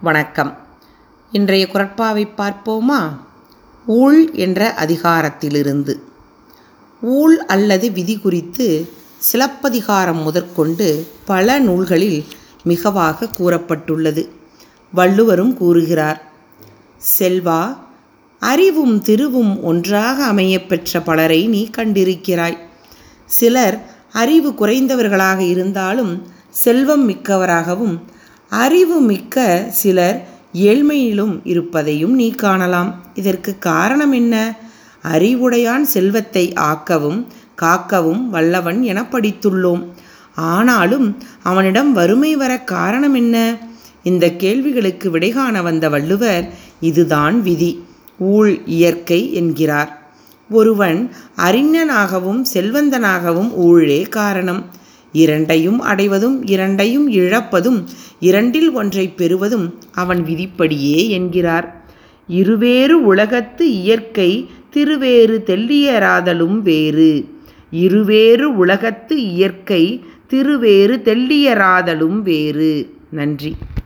வணக்கம். இன்றைய குரட்பாவை பார்ப்போமா? ஊழ் என்ற அதிகாரத்திலிருந்து. ஊழ் அல்லது விதி குறித்து சிலப்பதிகாரம் முதற்கொண்டு பல நூல்களில் மிகவாக கூறப்பட்டுள்ளது. வள்ளுவரும் கூறுகிறார் செல்வா அறிவும் திருவும் ஒன்றாக அமையப்பெற்ற பலரை நீ கண்டிருக்கிறாய். சிலர் அறிவு குறைந்தவர்களாக இருந்தாலும் செல்வம் மிக்கவராகவும் அறிவு மிக்க சிலர் ஏழ்மையிலும் இருப்பதையும் நீ காணலாம். இதற்கு காரணம் என்ன? அறிவுடையான் செல்வத்தை ஆக்கவும் காக்கவும் வல்லவன் என படித்துள்ளோம். ஆனாலும் அவனிடம் வறுமை வர காரணம் என்ன? இந்த கேள்விகளுக்கு விடை காண வந்த வள்ளுவர் இதுதான் விதி. ஊழ் இயற்கை என்கிறார். ஒருவன் அறிஞனாகவும் செல்வந்தனாகவும் ஊழே காரணம். இரண்டையும் அடைவதும் இரண்டையும் இழப்பதும் இரண்டில் ஒன்றை பெறுவதும் அவன் விதிப்படியே என்கிறார். இருவேறு உலகத்து இயற்கை திருவேறு தெல்லியராதலும் வேறு. இருவேறு உலகத்து இயற்கை திருவேறு தெல்லியராதலும் வேறு. நன்றி.